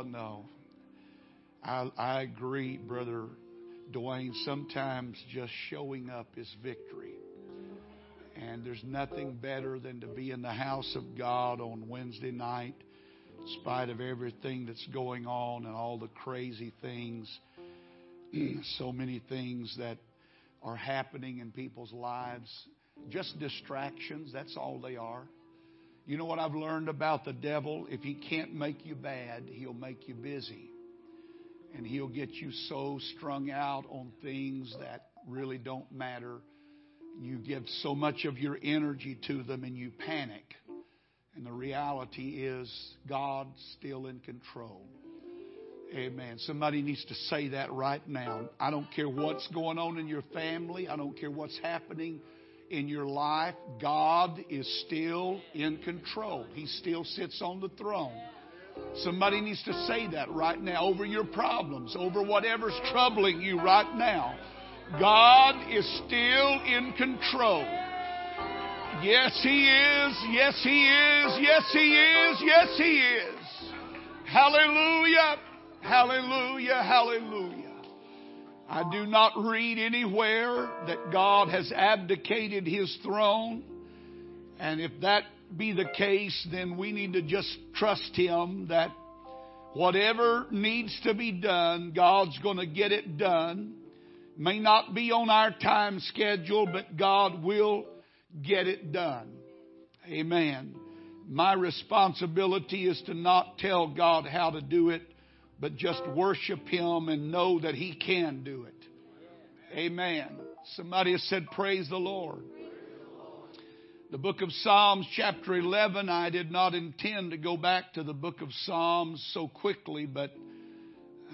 Oh, no. I, I agree, Brother Dwayne. Sometimes just showing up is victory. And there's nothing better than to be in the house of God on Wednesday night, in spite of everything that's going on and all the crazy things, so many things that are happening in people's lives. Just distractions, that's all they are. You know what I've learned about the devil? If he can't make you bad, he'll make you busy. And he'll get you so strung out on things that really don't matter. You give so much of your energy to them and you panic. And the reality is, God's still in control. Amen. Somebody needs to say that right now. I don't care what's going on in your family. I don't care what's happening in your life. God is still in control. He still sits on the throne. Somebody needs to say that right now over your problems, over whatever's troubling you right now. God is still in control. Yes, He is. Yes, He is. Yes, He is. Yes, He is. Hallelujah. Hallelujah. Hallelujah. I do not read anywhere that God has abdicated His throne. And if that be the case, then we need to just trust Him that whatever needs to be done, God's going to get it done. May not be on our time schedule, but God will get it done. Amen. My responsibility is to not tell God how to do it, but just worship Him and know that He can do it. Amen. Somebody has said, Praise the Lord. The book of Psalms, chapter 11, I did not intend to go back to the book of Psalms so quickly, but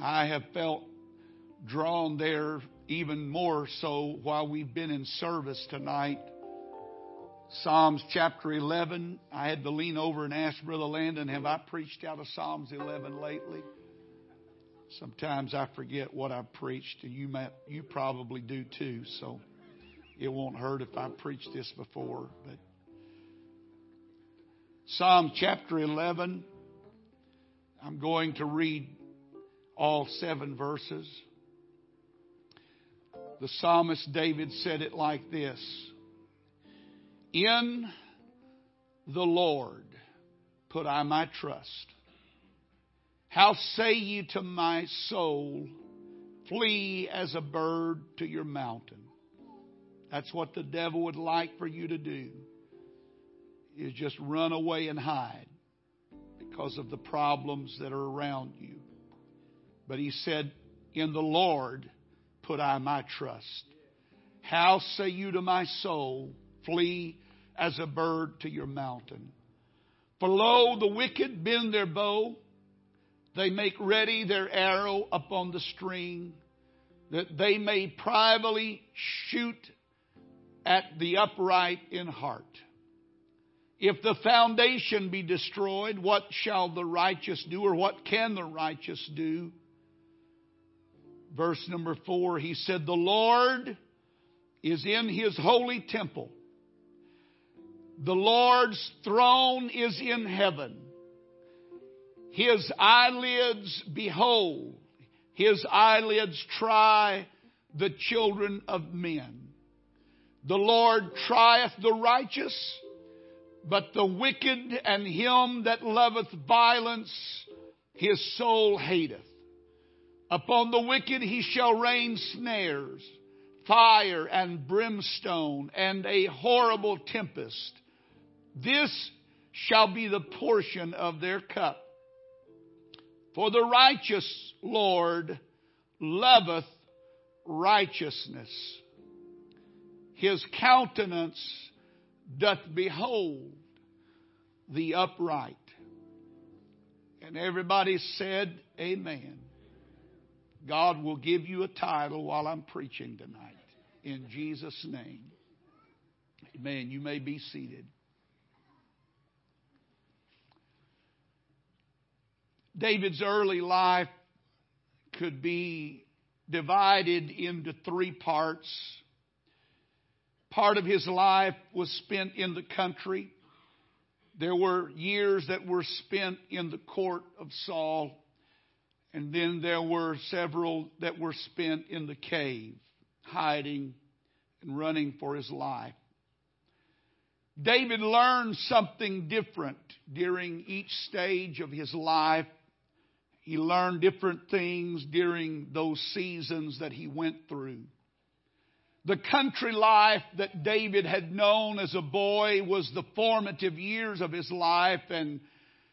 I have felt drawn there even more so while we've been in service tonight. Psalms chapter 11. I had to lean over and ask Brother Landon, have I preached out of Psalms 11 lately? Sometimes I forget what I've preached, and you, you probably do too, so it won't hurt if I preach this before. But Psalm chapter 11, I'm going to read all seven verses. The psalmist David said it like this In the Lord put I my trust. How say you to my soul, flee as a bird to your mountain? That's what the devil would like for you to do, is just run away and hide because of the problems that are around you. But he said, In the Lord put I my trust. How say you to my soul, flee as a bird to your mountain? For lo, the wicked bend their bow, they make ready their arrow upon the string, that they may privately shoot at the upright in heart. If the foundation be destroyed, what shall the righteous do, or what can the righteous do? Verse number four, he said, The Lord is in his holy temple. The Lord's throne is in heaven. His eyelids behold, his eyelids try the children of men. The Lord trieth the righteous, but the wicked and him that loveth violence, his soul hateth. Upon the wicked he shall rain snares, fire and brimstone, and a horrible tempest. This shall be the portion of their cup. For the righteous Lord loveth righteousness. His countenance doth behold the upright. And everybody said, Amen. God will give you a title while I'm preaching tonight. In Jesus' name. Amen. You may be seated. David's early life could be divided into three parts. Part of his life was spent in the country. There were years that were spent in the court of Saul. And then there were several that were spent in the cave, hiding and running for his life. David learned something different during each stage of his life. He learned different things during those seasons that he went through. The country life that David had known as a boy was the formative years of his life, and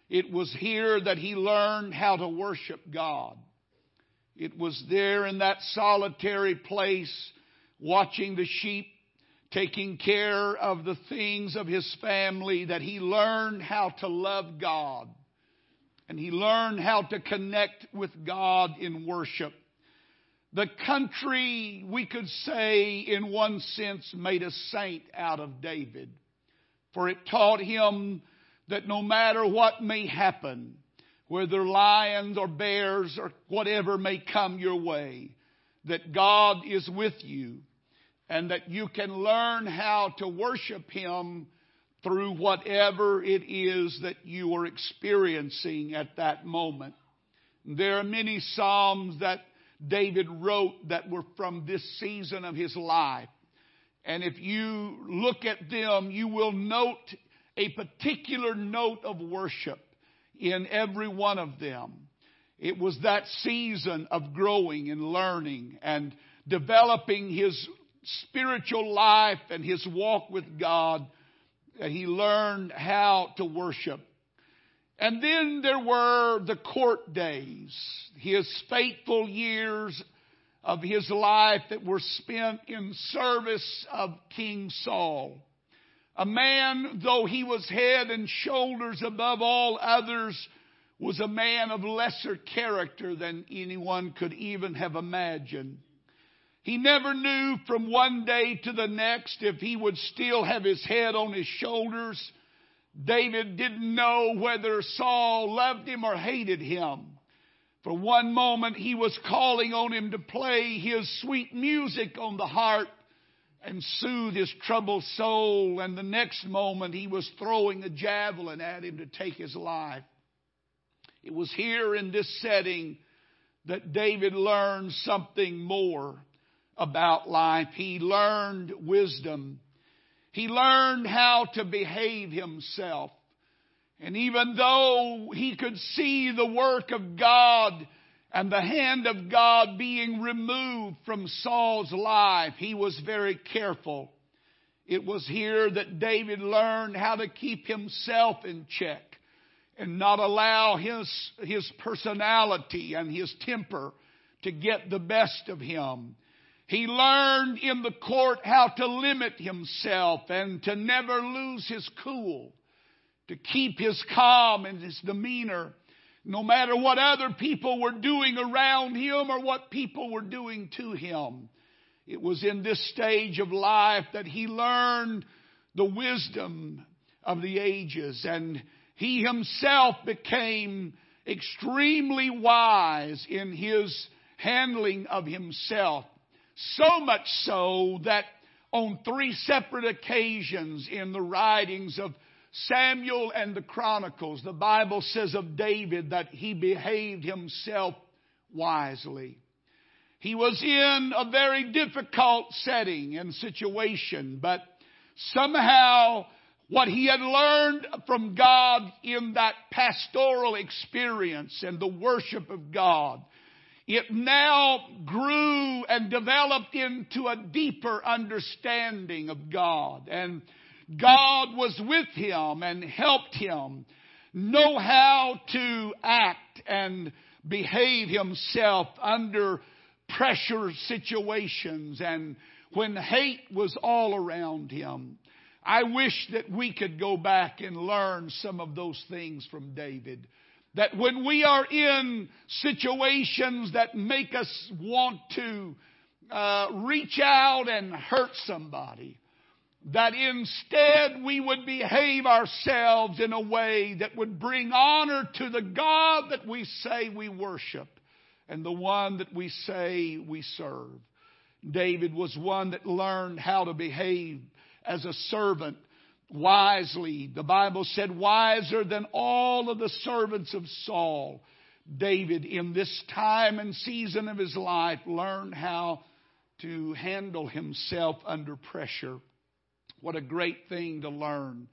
it was here that he learned how to worship God. It was there in that solitary place, watching the sheep, taking care of the things of his family, that he learned how to love God. And he learned how to connect with God in worship. The country, we could say, in one sense, made a saint out of David. For it taught him that no matter what may happen, whether lions or bears or whatever may come your way, that God is with you and that you can learn how to worship Him through whatever it is that you are experiencing at that moment. There are many Psalms that David wrote that were from this season of his life. And if you look at them, you will note a particular note of worship in every one of them. It was that season of growing and learning and developing his spiritual life and his walk with God that he learned how to worship. And then there were the court days, his faithful years of his life that were spent in service of King Saul. A man, though he was head and shoulders above all others, was a man of lesser character than anyone could even have imagined. He never knew from one day to the next if he would still have his head on his shoulders David didn't know whether Saul loved him or hated him. For one moment he was calling on him to play his sweet music on the harp and soothe his troubled soul, and the next moment he was throwing a javelin at him to take his life. It was here in this setting that David learned something more about life. He learned wisdom he learned how to behave himself. And even though he could see the work of God and the hand of God being removed from Saul's life, he was very careful. It was here that David learned how to keep himself in check and not allow his, his personality and his temper to get the best of him. He learned in the court how to limit himself and to never lose his cool, to keep his calm and his demeanor, no matter what other people were doing around him or what people were doing to him. It was in this stage of life that he learned the wisdom of the ages and he himself became extremely wise in his handling of himself so much so that on three separate occasions in the writings of Samuel and the Chronicles, the Bible says of David that he behaved himself wisely. He was in a very difficult setting and situation, but somehow what he had learned from God in that pastoral experience and the worship of God it now grew and developed into a deeper understanding of God. And God was with him and helped him know how to act and behave himself under pressure situations and when hate was all around him. I wish that we could go back and learn some of those things from David. That when we are in situations that make us want to uh, reach out and hurt somebody, that instead we would behave ourselves in a way that would bring honor to the God that we say we worship and the one that we say we serve. David was one that learned how to behave as a servant wisely. The Bible said, wiser than all of the servants of Saul, David, in this time and season of his life, learned how to handle himself under pressure. What a great thing to learn.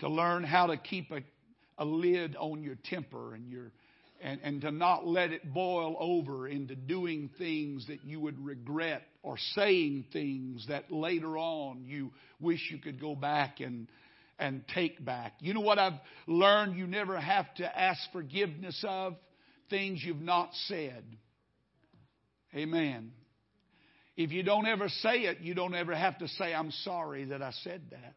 To learn how to keep a, a lid on your temper and your and, and to not let it boil over into doing things that you would regret or saying things that later on you wish you could go back and and take back. You know what I've learned you never have to ask forgiveness of? Things you've not said. Amen. If you don't ever say it, you don't ever have to say, I'm sorry that I said that.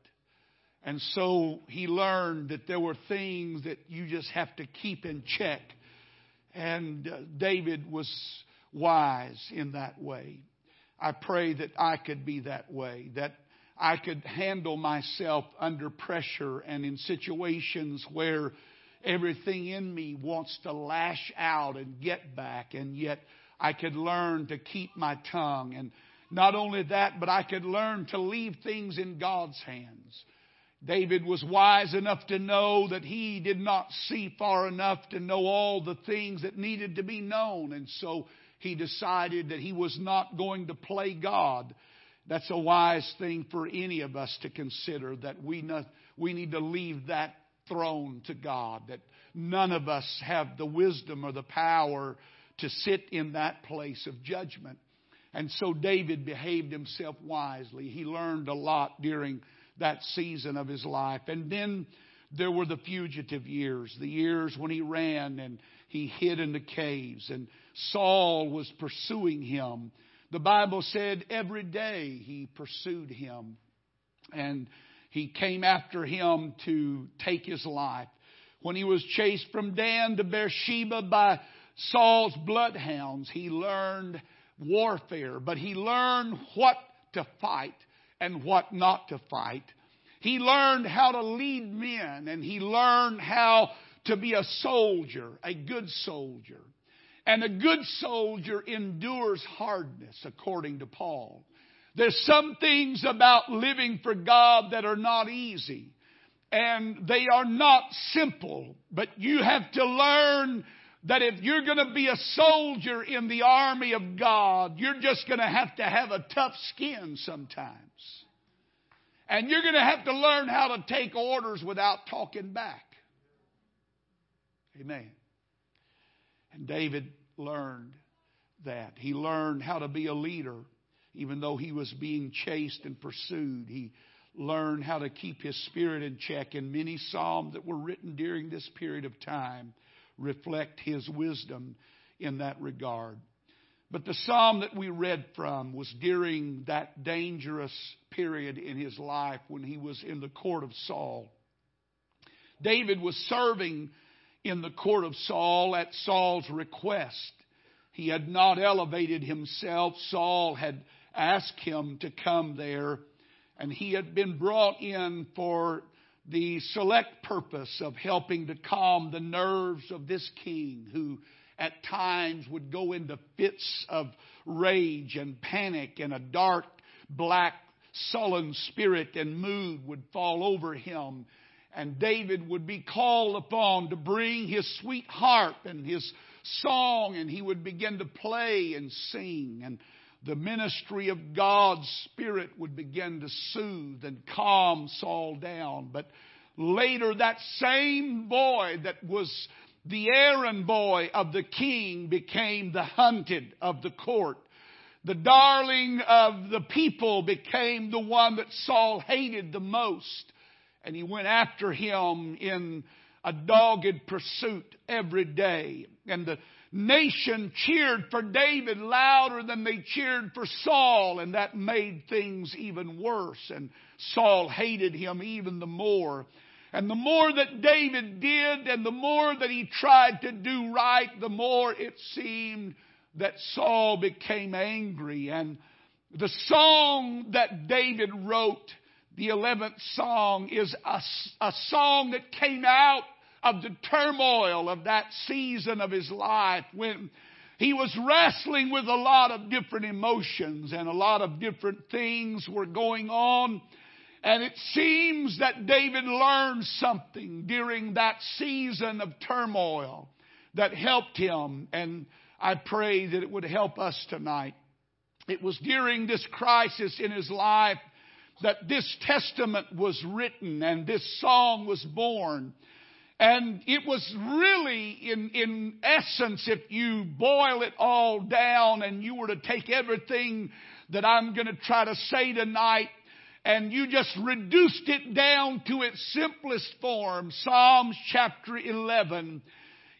And so he learned that there were things that you just have to keep in check. And uh, David was wise in that way. I pray that I could be that way, that I could handle myself under pressure and in situations where everything in me wants to lash out and get back, and yet I could learn to keep my tongue. And not only that, but I could learn to leave things in God's hands. David was wise enough to know that he did not see far enough to know all the things that needed to be known. And so he decided that he was not going to play God that's a wise thing for any of us to consider that we, not, we need to leave that throne to God, that none of us have the wisdom or the power to sit in that place of judgment. And so David behaved himself wisely. He learned a lot during that season of his life. And then there were the fugitive years, the years when he ran and he hid in the caves, and Saul was pursuing him. The Bible said every day he pursued him and he came after him to take his life. When he was chased from Dan to Beersheba by Saul's bloodhounds, he learned warfare, but he learned what to fight and what not to fight. He learned how to lead men and he learned how to be a soldier, a good soldier. And a good soldier endures hardness, according to Paul. There's some things about living for God that are not easy. And they are not simple. But you have to learn that if you're going to be a soldier in the army of God, you're just going to have to have a tough skin sometimes. And you're going to have to learn how to take orders without talking back. Amen. And David learned that. He learned how to be a leader, even though he was being chased and pursued. He learned how to keep his spirit in check. And many psalms that were written during this period of time reflect his wisdom in that regard. But the psalm that we read from was during that dangerous period in his life when he was in the court of Saul. David was serving in the court of Saul at Saul's request. He had not elevated himself. Saul had asked him to come there, and he had been brought in for the select purpose of helping to calm the nerves of this king who at times would go into fits of rage and panic and a dark, black, sullen spirit and mood would fall over him. And David would be called upon to bring his sweet harp and his song, and he would begin to play and sing, and the ministry of God's Spirit would begin to soothe and calm Saul down. But later, that same boy that was the errand boy of the king became the hunted of the court. The darling of the people became the one that Saul hated the most and he went after him in a dogged pursuit every day. And the nation cheered for David louder than they cheered for Saul, and that made things even worse. And Saul hated him even the more. And the more that David did and the more that he tried to do right, the more it seemed that Saul became angry. And the song that David wrote the 11th song is a, a song that came out of the turmoil of that season of his life when he was wrestling with a lot of different emotions and a lot of different things were going on. And it seems that David learned something during that season of turmoil. that helped him. And I pray that it would help us tonight. It was during this crisis in his life that this testament was written and this song was born. And it was really, in, in essence, if you boil it all down and you were to take everything that I'm going to try to say tonight and you just reduced it down to its simplest form, Psalms chapter 11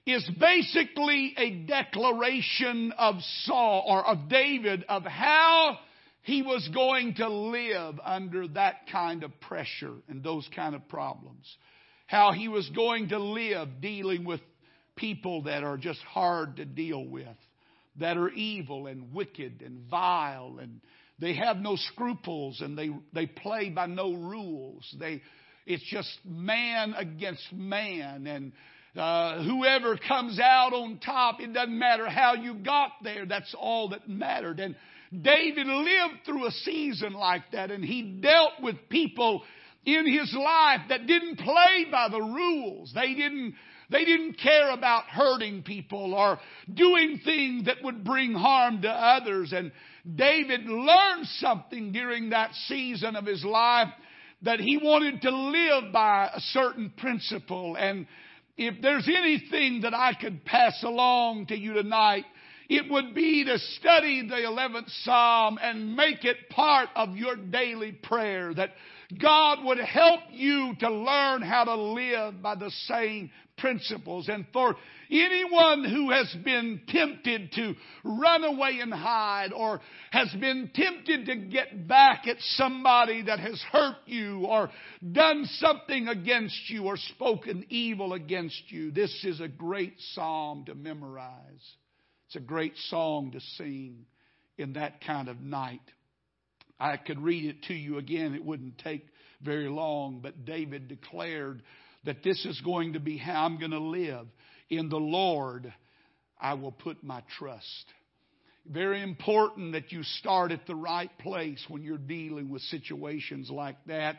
is basically a declaration of Saul or of David of how he was going to live under that kind of pressure and those kind of problems. How he was going to live dealing with people that are just hard to deal with, that are evil and wicked and vile and they have no scruples and they, they play by no rules. They, it's just man against man and uh, whoever comes out on top, it doesn't matter how you got there. That's all that mattered. And David lived through a season like that and he dealt with people in his life that didn't play by the rules. They didn't, they didn't care about hurting people or doing things that would bring harm to others. And David learned something during that season of his life that he wanted to live by a certain principle. And if there's anything that I could pass along to you tonight, it would be to study the 11th Psalm and make it part of your daily prayer. That God would help you to learn how to live by the same principles. And for anyone who has been tempted to run away and hide or has been tempted to get back at somebody that has hurt you or done something against you or spoken evil against you, this is a great psalm to memorize. It's a great song to sing in that kind of night. I could read it to you again. It wouldn't take very long, but David declared that this is going to be how I'm going to live. In the Lord, I will put my trust. Very important that you start at the right place when you're dealing with situations like that.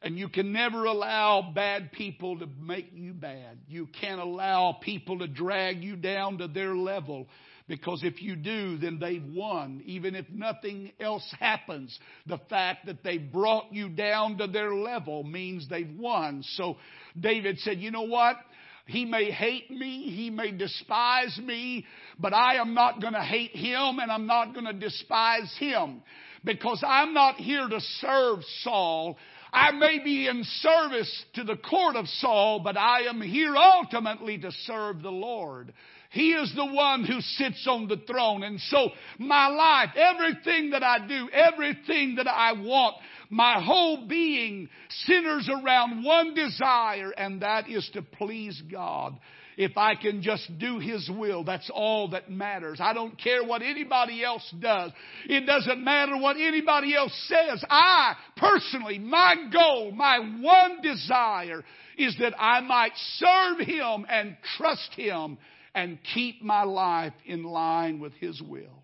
And you can never allow bad people to make you bad. You can't allow people to drag you down to their level. Because if you do, then they've won. Even if nothing else happens, the fact that they brought you down to their level means they've won. So David said, you know what? He may hate me, he may despise me, but I am not going to hate him and I'm not going to despise him because I'm not here to serve Saul. I may be in service to the court of Saul, but I am here ultimately to serve the Lord. He is the one who sits on the throne. And so my life, everything that I do, everything that I want, my whole being centers around one desire, and that is to please God. If I can just do His will, that's all that matters. I don't care what anybody else does. It doesn't matter what anybody else says. I, personally, my goal, my one desire is that I might serve Him and trust Him and keep my life in line with His will.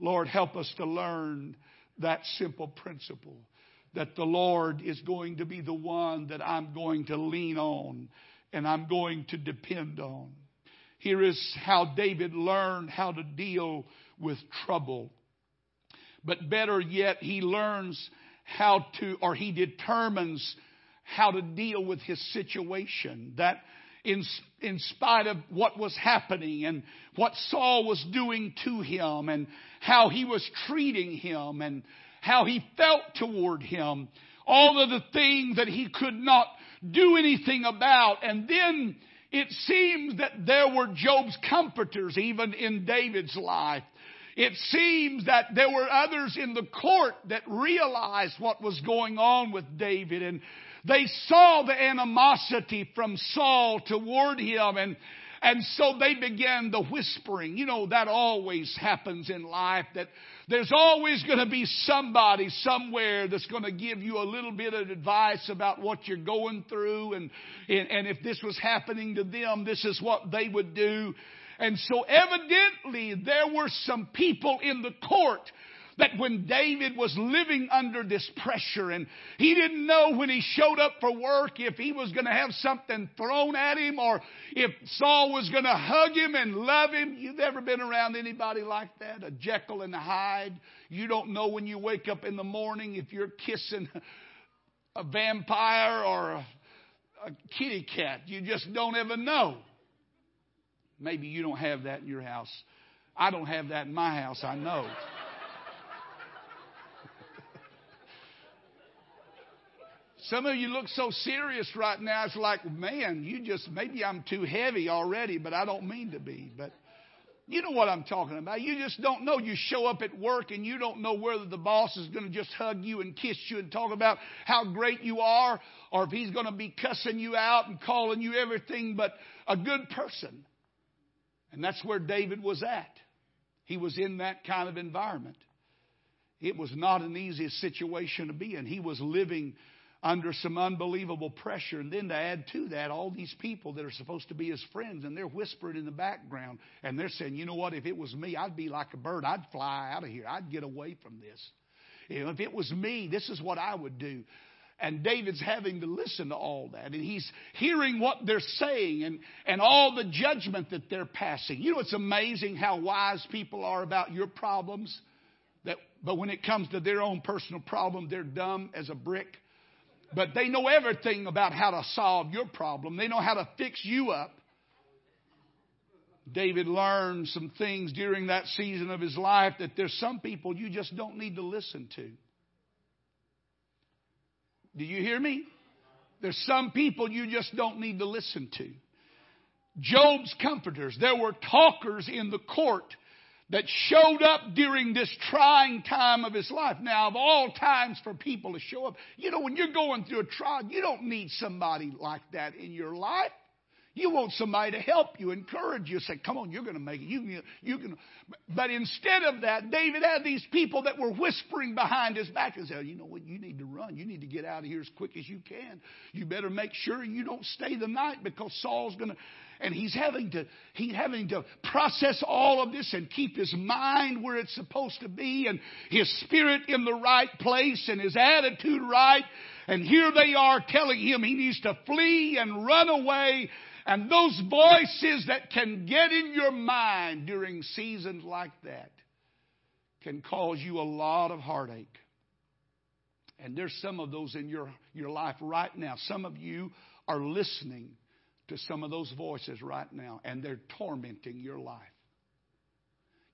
Lord, help us to learn that simple principle that the Lord is going to be the one that I'm going to lean on and I'm going to depend on. Here is how David learned how to deal with trouble. But better yet, he learns how to, or he determines how to deal with his situation. That in, in spite of what was happening and what Saul was doing to him and how he was treating him and how he felt toward him. All of the things that he could not do anything about. And then it seems that there were Job's comforters even in David's life. It seems that there were others in the court that realized what was going on with David and they saw the animosity from Saul toward him and and so they began the whispering. You know, that always happens in life that there's always going to be somebody somewhere that's going to give you a little bit of advice about what you're going through. And, and, and if this was happening to them, this is what they would do. And so evidently there were some people in the court that when David was living under this pressure and he didn't know when he showed up for work if he was going to have something thrown at him or if Saul was going to hug him and love him. You've ever been around anybody like that? A Jekyll and a Hyde. You don't know when you wake up in the morning if you're kissing a vampire or a, a kitty cat. You just don't ever know. Maybe you don't have that in your house. I don't have that in my house, I know. Some of you look so serious right now. It's like, man, you just, maybe I'm too heavy already, but I don't mean to be. But you know what I'm talking about. You just don't know. You show up at work and you don't know whether the boss is going to just hug you and kiss you and talk about how great you are, or if he's going to be cussing you out and calling you everything but a good person. And that's where David was at. He was in that kind of environment. It was not an easy situation to be in. He was living under some unbelievable pressure. And then to add to that, all these people that are supposed to be his friends, and they're whispering in the background, and they're saying, you know what, if it was me, I'd be like a bird. I'd fly out of here. I'd get away from this. You know, if it was me, this is what I would do. And David's having to listen to all that. And he's hearing what they're saying and, and all the judgment that they're passing. You know, it's amazing how wise people are about your problems. That, but when it comes to their own personal problem, they're dumb as a brick. But they know everything about how to solve your problem. They know how to fix you up. David learned some things during that season of his life that there's some people you just don't need to listen to. Do you hear me? There's some people you just don't need to listen to. Job's comforters, there were talkers in the court that showed up during this trying time of his life. Now, of all times for people to show up, you know, when you're going through a trial, you don't need somebody like that in your life. You want somebody to help you, encourage you, say, "Come on, you're going to make it." You, you can. But instead of that, David had these people that were whispering behind his back and said, "You know what? You need to run. You need to get out of here as quick as you can. You better make sure you don't stay the night because Saul's going to." And he's having to he's having to process all of this and keep his mind where it's supposed to be and his spirit in the right place and his attitude right. And here they are telling him he needs to flee and run away. And those voices that can get in your mind during seasons like that can cause you a lot of heartache. And there's some of those in your, your life right now. Some of you are listening to some of those voices right now, and they're tormenting your life.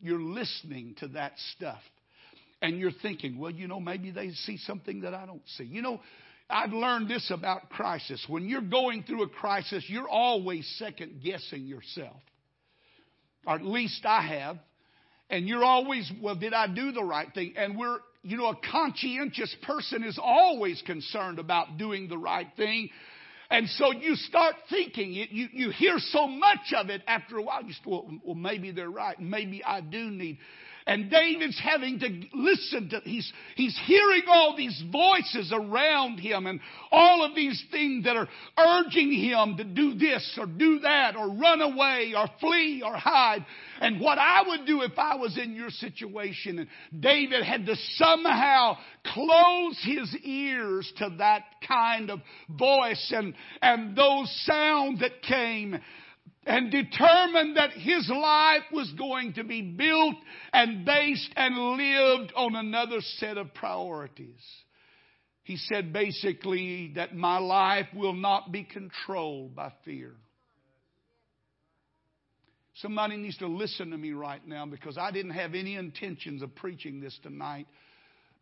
You're listening to that stuff, and you're thinking, well, you know, maybe they see something that I don't see. You know, I've learned this about crisis. When you're going through a crisis, you're always second guessing yourself. Or at least I have. And you're always, well, did I do the right thing? And we're, you know, a conscientious person is always concerned about doing the right thing. And so you start thinking it. You, you hear so much of it after a while. You just, well, well, maybe they're right. Maybe I do need and David's having to listen to, he's, he's hearing all these voices around him and all of these things that are urging him to do this or do that or run away or flee or hide. And what I would do if I was in your situation and David had to somehow close his ears to that kind of voice and, and those sounds that came and determined that his life was going to be built and based and lived on another set of priorities. He said basically that my life will not be controlled by fear. Somebody needs to listen to me right now because I didn't have any intentions of preaching this tonight.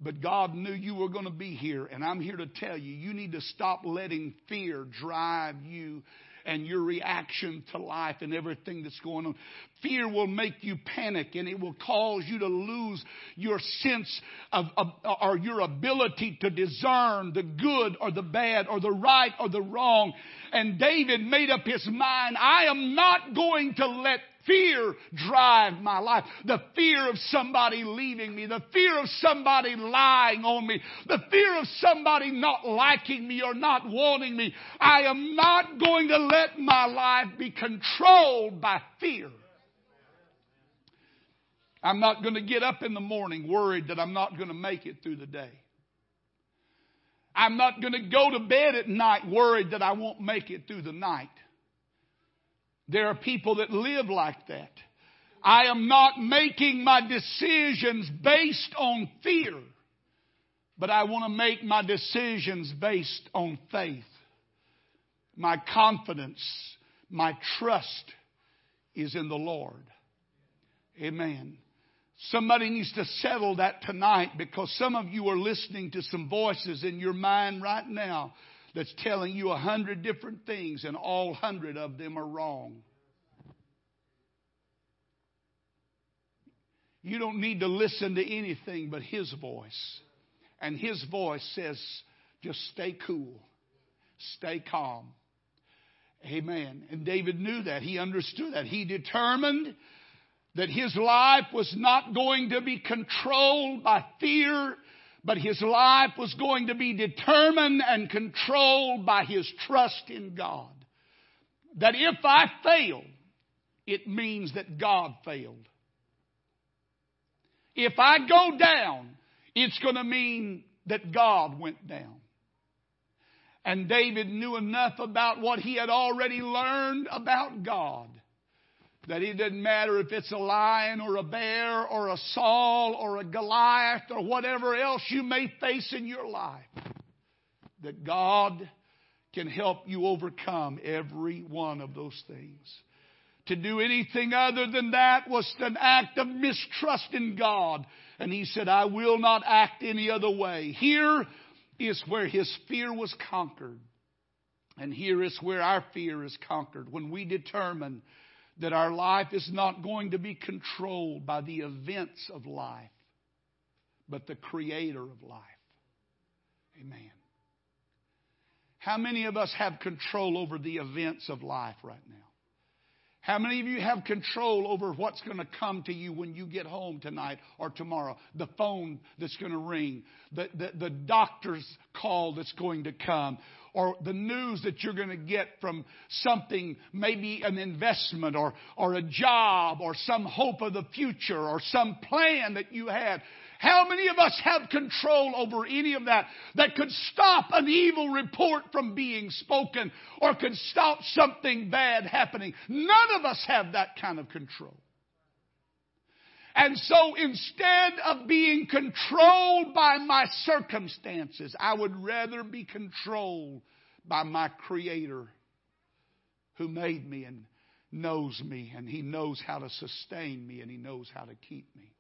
But God knew you were going to be here, and I'm here to tell you, you need to stop letting fear drive you and your reaction to life and everything that's going on. Fear will make you panic and it will cause you to lose your sense of, of or your ability to discern the good or the bad or the right or the wrong. And David made up his mind, I am not going to let fear drive my life. The fear of somebody leaving me. The fear of somebody lying on me. The fear of somebody not liking me or not wanting me. I am not going to let my life be controlled by fear. I'm not going to get up in the morning worried that I'm not going to make it through the day. I'm not going to go to bed at night worried that I won't make it through the night. There are people that live like that. I am not making my decisions based on fear, but I want to make my decisions based on faith. My confidence, my trust is in the Lord. Amen. Somebody needs to settle that tonight because some of you are listening to some voices in your mind right now that's telling you a hundred different things and all hundred of them are wrong. You don't need to listen to anything but His voice. And His voice says, just stay cool, stay calm. Amen. And David knew that. He understood that. He determined that his life was not going to be controlled by fear, but his life was going to be determined and controlled by his trust in God. That if I fail, it means that God failed. If I go down, it's going to mean that God went down. And David knew enough about what he had already learned about God that it doesn't matter if it's a lion or a bear or a Saul or a Goliath or whatever else you may face in your life, that God can help you overcome every one of those things. To do anything other than that was an act of mistrust in God. And he said, I will not act any other way. Here is where his fear was conquered. And here is where our fear is conquered. When we determine that our life is not going to be controlled by the events of life, but the creator of life. Amen. How many of us have control over the events of life right now? How many of you have control over what's going to come to you when you get home tonight or tomorrow? The phone that's going to ring, the, the, the doctor's call that's going to come, or the news that you're going to get from something, maybe an investment or, or a job or some hope of the future or some plan that you had. How many of us have control over any of that that could stop an evil report from being spoken or could stop something bad happening? None of us have that kind of control. And so instead of being controlled by my circumstances, I would rather be controlled by my Creator who made me and knows me and He knows how to sustain me and He knows how to keep me.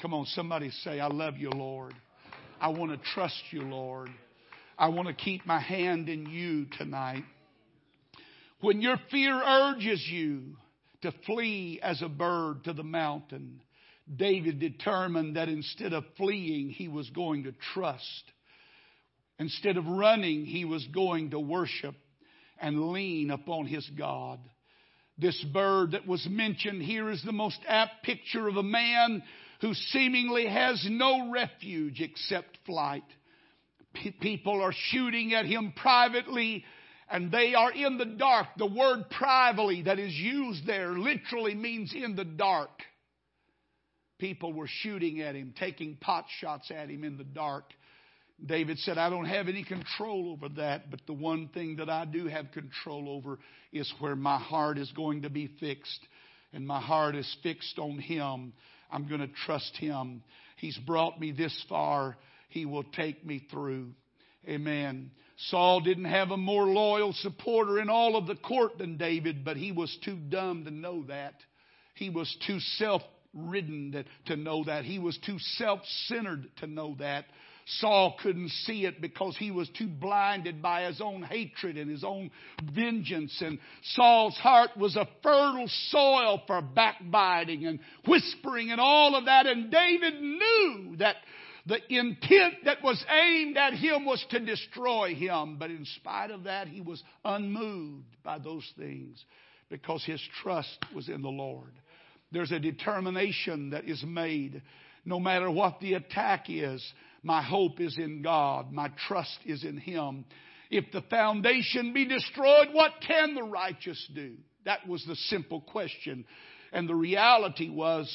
Come on, somebody say, I love you, Lord. I want to trust you, Lord. I want to keep my hand in you tonight. When your fear urges you to flee as a bird to the mountain, David determined that instead of fleeing, he was going to trust. Instead of running, he was going to worship and lean upon his God. This bird that was mentioned here is the most apt picture of a man who seemingly has no refuge except flight. P- people are shooting at him privately and they are in the dark. The word privately that is used there literally means in the dark people were shooting at him, taking pot shots at him in the dark. David said, I don't have any control over that, but the one thing that I do have control over is where my heart is going to be fixed. And my heart is fixed on Him. I'm going to trust Him. He's brought me this far. He will take me through. Amen. Saul didn't have a more loyal supporter in all of the court than David, but he was too dumb to know that. He was too self ridden to know that. He was too self centered to know that. Saul couldn't see it because he was too blinded by his own hatred and his own vengeance. And Saul's heart was a fertile soil for backbiting and whispering and all of that. And David knew that the intent that was aimed at him was to destroy him. But in spite of that, he was unmoved by those things because his trust was in the Lord. There's a determination that is made no matter what the attack is. My hope is in God. My trust is in Him. If the foundation be destroyed, what can the righteous do? That was the simple question. And the reality was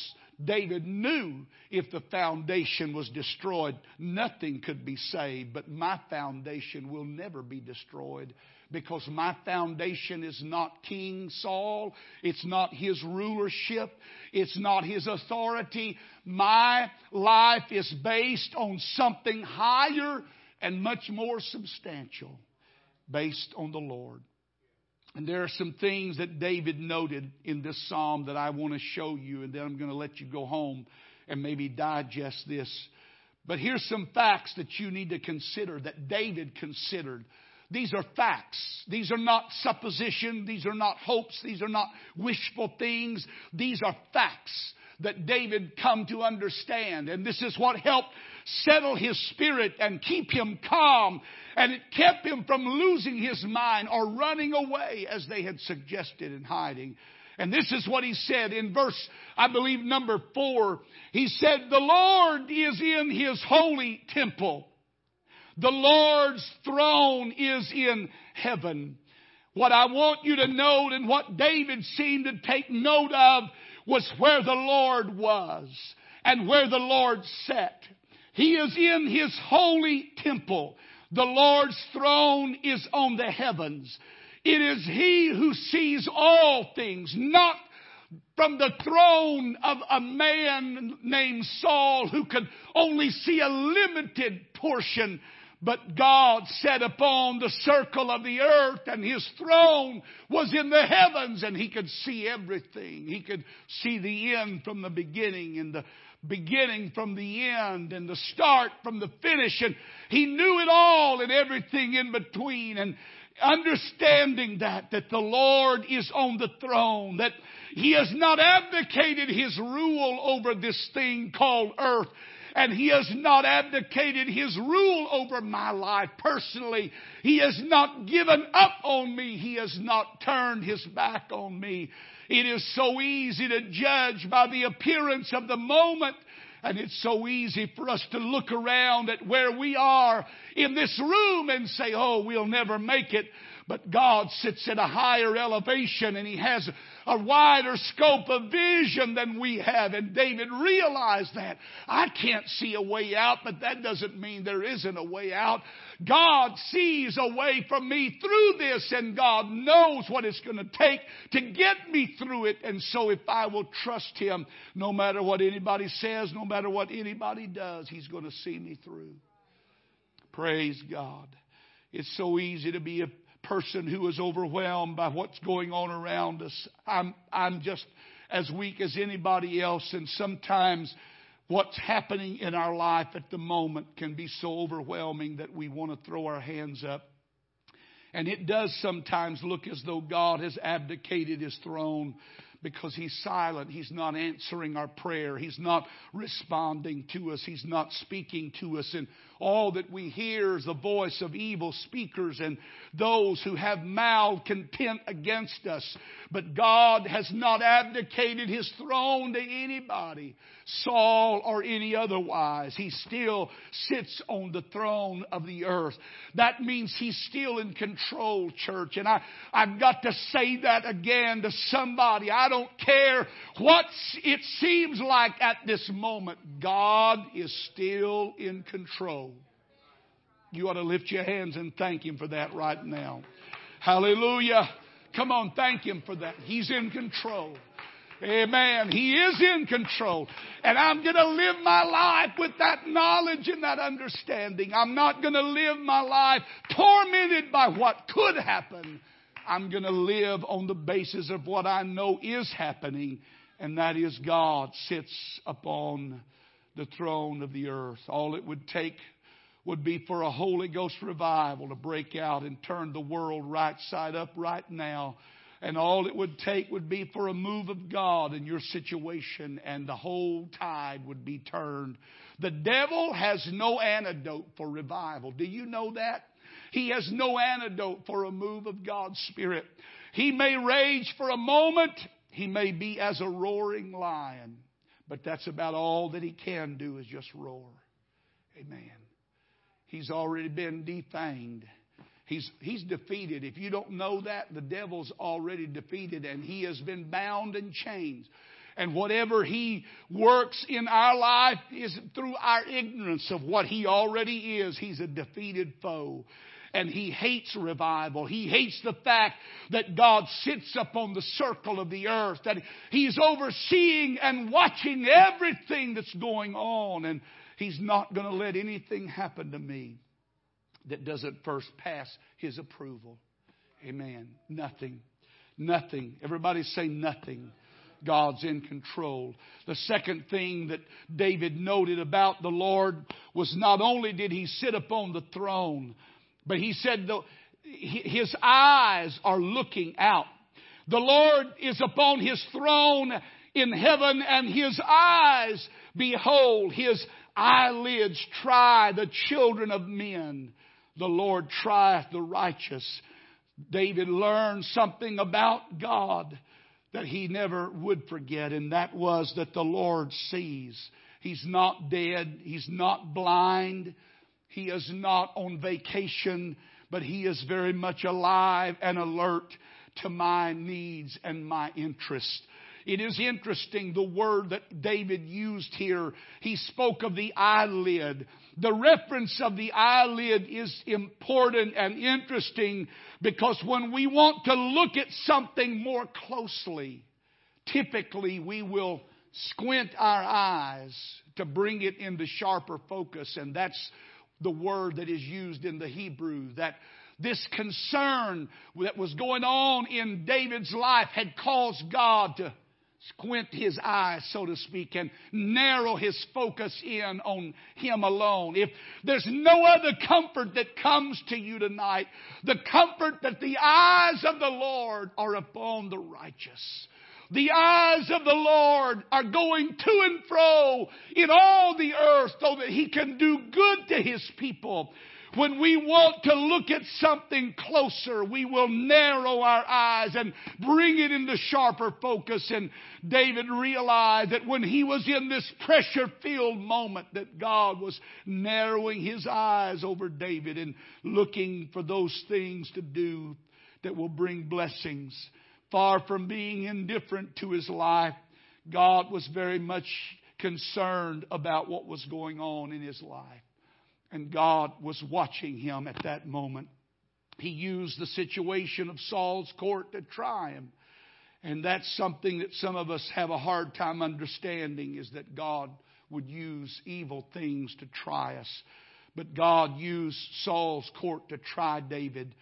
David knew if the foundation was destroyed, nothing could be saved, but my foundation will never be destroyed because my foundation is not King Saul. It's not his rulership. It's not his authority. My life is based on something higher and much more substantial, based on the Lord. And there are some things that David noted in this psalm that I want to show you, and then I'm going to let you go home and maybe digest this. But here's some facts that you need to consider that David considered. These are facts. These are not supposition. These are not hopes. These are not wishful things. These are facts that David come to understand. And this is what helped settle his spirit and keep him calm. And it kept him from losing his mind or running away as they had suggested in hiding. And this is what he said in verse, I believe, number four. He said, The Lord is in his holy temple. The Lord's throne is in heaven. What I want you to note and what David seemed to take note of was where the Lord was and where the Lord sat. He is in His holy temple. The Lord's throne is on the heavens. It is He who sees all things, not from the throne of a man named Saul who could only see a limited portion but God sat upon the circle of the earth and his throne was in the heavens and he could see everything. He could see the end from the beginning and the beginning from the end and the start from the finish. And he knew it all and everything in between. And understanding that, that the Lord is on the throne, that he has not abdicated his rule over this thing called earth and He has not abdicated His rule over my life personally. He has not given up on me. He has not turned His back on me. It is so easy to judge by the appearance of the moment. And it's so easy for us to look around at where we are in this room and say, oh, we'll never make it. But God sits at a higher elevation and He has a wider scope of vision than we have. And David realized that. I can't see a way out, but that doesn't mean there isn't a way out. God sees a way for me through this and God knows what it's going to take to get me through it. And so if I will trust Him, no matter what anybody says, no matter what anybody does, He's going to see me through. Praise God. It's so easy to be person who is overwhelmed by what's going on around us. I'm, I'm just as weak as anybody else, and sometimes what's happening in our life at the moment can be so overwhelming that we want to throw our hands up. And it does sometimes look as though God has abdicated his throne because he's silent. He's not answering our prayer. He's not responding to us. He's not speaking to us. And all that we hear is the voice of evil speakers and those who have malcontent against us. But God has not abdicated his throne to anybody, Saul or any otherwise. He still sits on the throne of the earth. That means he's still in control, church. And I, I've got to say that again to somebody. I don't care what it seems like at this moment. God is still in control. You ought to lift your hands and thank Him for that right now. Hallelujah. Come on, thank Him for that. He's in control. Amen. He is in control. And I'm going to live my life with that knowledge and that understanding. I'm not going to live my life tormented by what could happen. I'm going to live on the basis of what I know is happening, and that is God sits upon the throne of the earth. All it would take would be for a Holy Ghost revival to break out and turn the world right side up right now. And all it would take would be for a move of God in your situation, and the whole tide would be turned. The devil has no antidote for revival. Do you know that? He has no antidote for a move of God's Spirit. He may rage for a moment. He may be as a roaring lion. But that's about all that he can do is just roar. Amen. He's already been defanged. He's, he's defeated. If you don't know that, the devil's already defeated and he has been bound in chains. And whatever He works in our life is through our ignorance of what He already is. He's a defeated foe. And He hates revival. He hates the fact that God sits upon the circle of the earth, that He's overseeing and watching everything that's going on. And He's not going to let anything happen to me that doesn't first pass His approval. Amen. Nothing. Nothing. Everybody say nothing. God's in control. The second thing that David noted about the Lord was not only did he sit upon the throne, but he said the, his eyes are looking out. The Lord is upon his throne in heaven and his eyes behold, his eyelids try the children of men. The Lord trieth the righteous. David learned something about God that he never would forget, and that was that the Lord sees. He's not dead. He's not blind. He is not on vacation, but he is very much alive and alert to my needs and my interests. It is interesting the word that David used here. He spoke of the eyelid. The reference of the eyelid is important and interesting because when we want to look at something more closely, typically we will squint our eyes to bring it into sharper focus. And that's the word that is used in the Hebrew that this concern that was going on in David's life had caused God to squint his eyes, so to speak, and narrow his focus in on him alone. If there's no other comfort that comes to you tonight, the comfort that the eyes of the Lord are upon the righteous. The eyes of the Lord are going to and fro in all the earth so that he can do good to his people. When we want to look at something closer, we will narrow our eyes and bring it into sharper focus. And David realized that when he was in this pressure filled moment that God was narrowing his eyes over David and looking for those things to do that will bring blessings. Far from being indifferent to his life, God was very much concerned about what was going on in his life. And God was watching him at that moment. He used the situation of Saul's court to try him. And that's something that some of us have a hard time understanding is that God would use evil things to try us. But God used Saul's court to try David.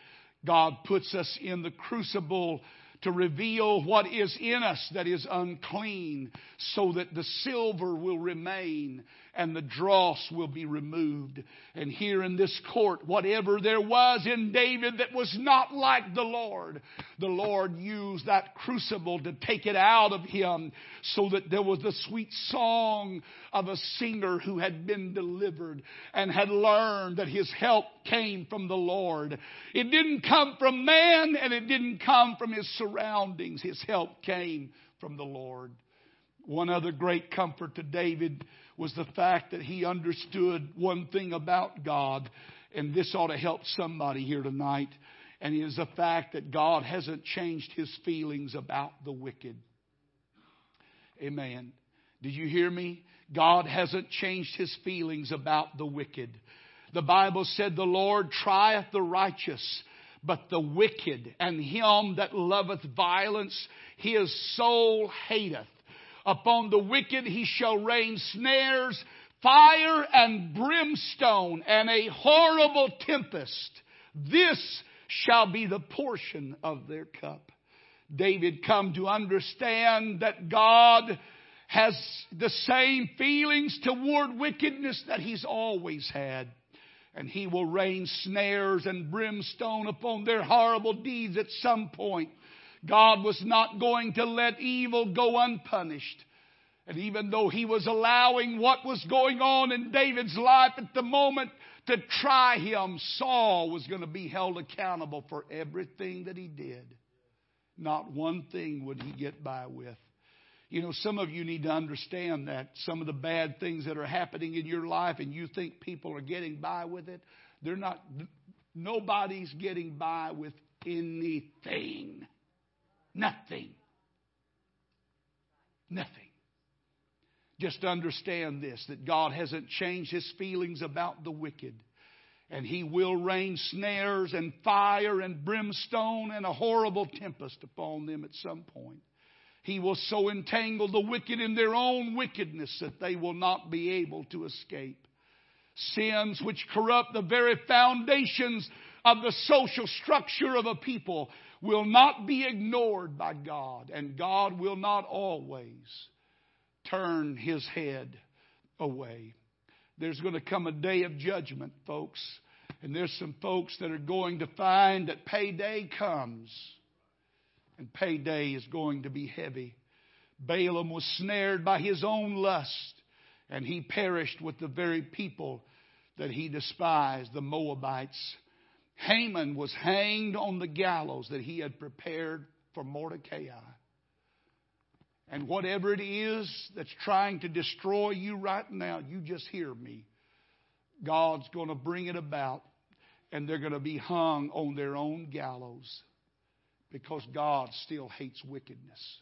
God puts us in the crucible to reveal what is in us that is unclean so that the silver will remain and the dross will be removed. And here in this court, whatever there was in David that was not like the Lord, the Lord used that crucible to take it out of him so that there was the sweet song of a singer who had been delivered and had learned that his help came from the Lord. It didn't come from man and it didn't come from his surroundings. His help came from the Lord. One other great comfort to David was the fact that he understood one thing about God, and this ought to help somebody here tonight, and it is the fact that God hasn't changed his feelings about the wicked. Amen. Did you hear me? God hasn't changed his feelings about the wicked. The Bible said, The Lord trieth the righteous, but the wicked and him that loveth violence, his soul hateth. Upon the wicked he shall rain snares, fire and brimstone, and a horrible tempest. This shall be the portion of their cup. David come to understand that God has the same feelings toward wickedness that he's always had. And he will rain snares and brimstone upon their horrible deeds at some point. God was not going to let evil go unpunished. And even though he was allowing what was going on in David's life at the moment to try him, Saul was going to be held accountable for everything that he did. Not one thing would he get by with. You know, some of you need to understand that some of the bad things that are happening in your life and you think people are getting by with it, they're not, nobody's getting by with anything. Nothing. Nothing. Just understand this that God hasn't changed his feelings about the wicked. And he will rain snares and fire and brimstone and a horrible tempest upon them at some point. He will so entangle the wicked in their own wickedness that they will not be able to escape. Sins which corrupt the very foundations of the social structure of a people will not be ignored by God, and God will not always turn his head away. There's going to come a day of judgment, folks, and there's some folks that are going to find that payday comes, and payday is going to be heavy. Balaam was snared by his own lust, and he perished with the very people that he despised, the Moabites. Haman was hanged on the gallows that he had prepared for Mordecai. And whatever it is that's trying to destroy you right now, you just hear me. God's going to bring it about, and they're going to be hung on their own gallows because God still hates wickedness.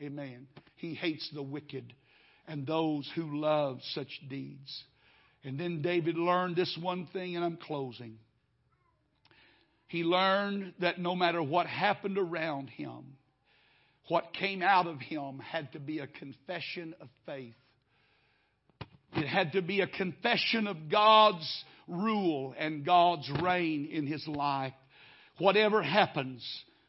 Amen. He hates the wicked and those who love such deeds. And then David learned this one thing, and I'm closing. He learned that no matter what happened around him, what came out of him had to be a confession of faith. It had to be a confession of God's rule and God's reign in his life. Whatever happens,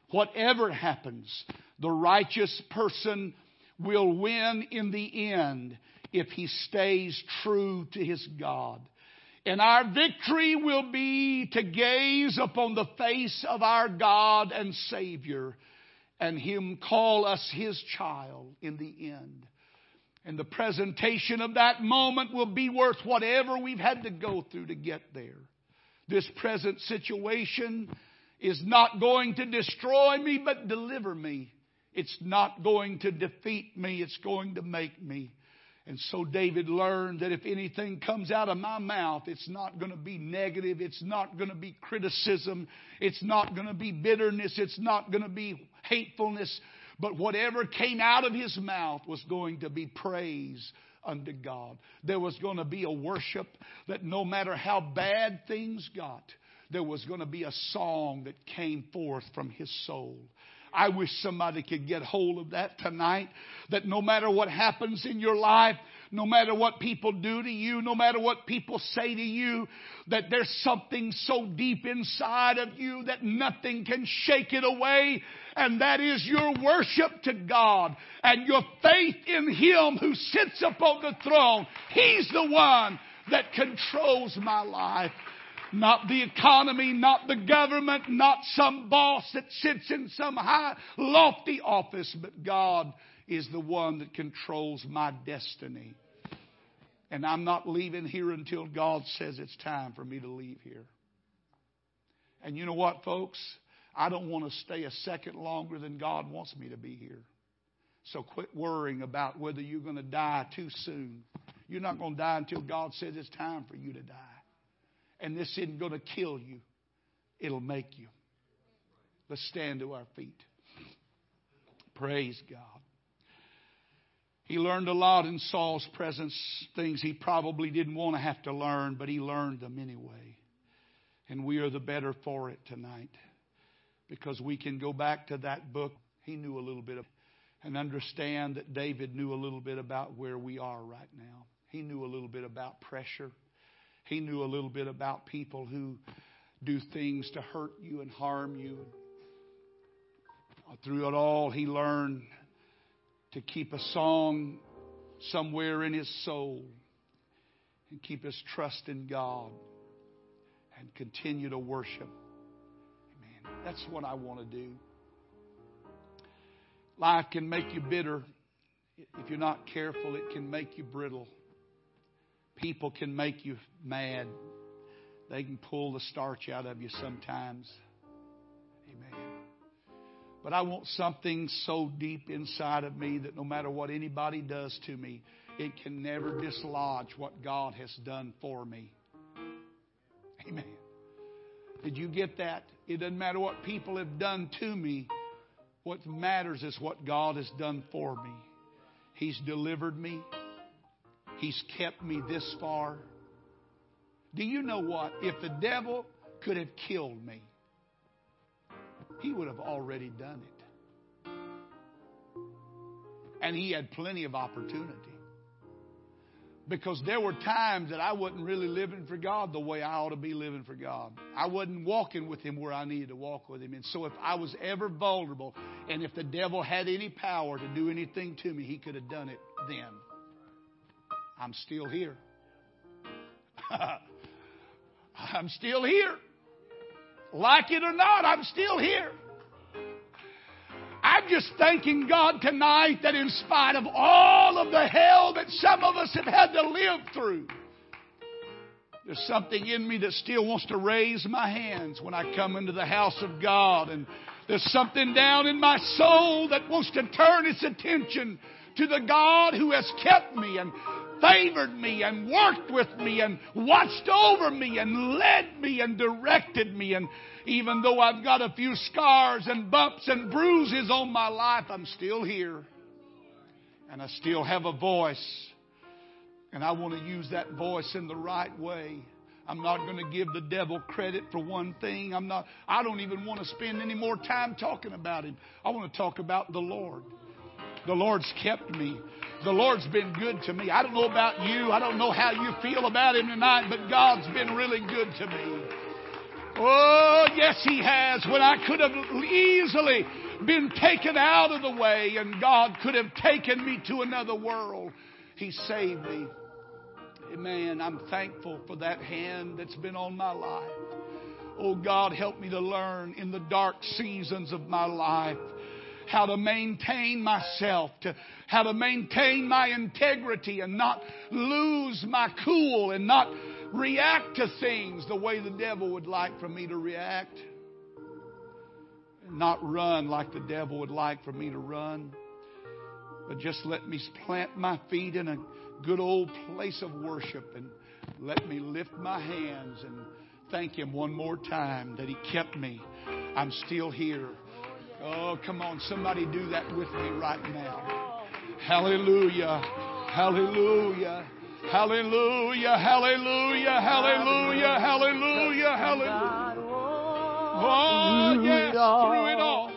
whatever happens, the righteous person will win in the end if he stays true to his God. And our victory will be to gaze upon the face of our God and Savior and Him call us His child in the end. And the presentation of that moment will be worth whatever we've had to go through to get there. This present situation is not going to destroy me, but deliver me. It's not going to defeat me, it's going to make me and so David learned that if anything comes out of my mouth, it's not going to be negative. It's not going to be criticism. It's not going to be bitterness. It's not going to be hatefulness. But whatever came out of his mouth was going to be praise unto God. There was going to be a worship that no matter how bad things got, there was going to be a song that came forth from his soul. I wish somebody could get hold of that tonight. That no matter what happens in your life, no matter what people do to you, no matter what people say to you, that there's something so deep inside of you that nothing can shake it away. And that is your worship to God and your faith in Him who sits upon the throne. He's the one that controls my life. Not the economy, not the government, not some boss that sits in some high, lofty office, but God is the one that controls my destiny. And I'm not leaving here until God says it's time for me to leave here. And you know what, folks? I don't want to stay a second longer than God wants me to be here. So quit worrying about whether you're going to die too soon. You're not going to die until God says it's time for you to die. And this isn't going to kill you, it'll make you. Let's stand to our feet. Praise God. He learned a lot in Saul's presence, things he probably didn't want to have to learn, but he learned them anyway. And we are the better for it tonight because we can go back to that book. He knew a little bit of, and understand that David knew a little bit about where we are right now. He knew a little bit about pressure. He knew a little bit about people who do things to hurt you and harm you. Through it all, he learned to keep a song somewhere in his soul and keep his trust in God and continue to worship. Amen. That's what I want to do. Life can make you bitter. If you're not careful, it can make you brittle. People can make you mad. They can pull the starch out of you sometimes. Amen. But I want something so deep inside of me that no matter what anybody does to me, it can never dislodge what God has done for me. Amen. Did you get that? It doesn't matter what people have done to me. What matters is what God has done for me. He's delivered me. He's kept me this far. Do you know what? If the devil could have killed me, he would have already done it. And he had plenty of opportunity. Because there were times that I wasn't really living for God the way I ought to be living for God. I wasn't walking with Him where I needed to walk with Him. And so if I was ever vulnerable and if the devil had any power to do anything to me, he could have done it then. I'm still here. I'm still here. Like it or not, I'm still here. I'm just thanking God tonight that in spite of all of the hell that some of us have had to live through, there's something in me that still wants to raise my hands when I come into the house of God. And there's something down in my soul that wants to turn its attention to the God who has kept me and favored me and worked with me and watched over me and led me and directed me. And even though I've got a few scars and bumps and bruises on my life, I'm still here. And I still have a voice. And I want to use that voice in the right way. I'm not going to give the devil credit for one thing. I'm not I don't even want to spend any more time talking about him. I want to talk about the Lord. The Lord's kept me. The Lord's been good to me. I don't know about you. I don't know how you feel about Him tonight, but God's been really good to me. Oh, yes, He has. When I could have easily been taken out of the way and God could have taken me to another world, He saved me. Amen. I'm thankful for that hand that's been on my life. Oh, God, help me to learn in the dark seasons of my life how to maintain myself, to how to maintain my integrity and not lose my cool and not react to things the way the devil would like for me to react. Not run like the devil would like for me to run. But just let me plant my feet in a good old place of worship and let me lift my hands and thank Him one more time that He kept me. I'm still here. Oh, come on. Somebody do that with me right now. Hallelujah. Hallelujah. Hallelujah. Hallelujah. Hallelujah. Hallelujah. Hallelujah. Oh, yes. Through it all.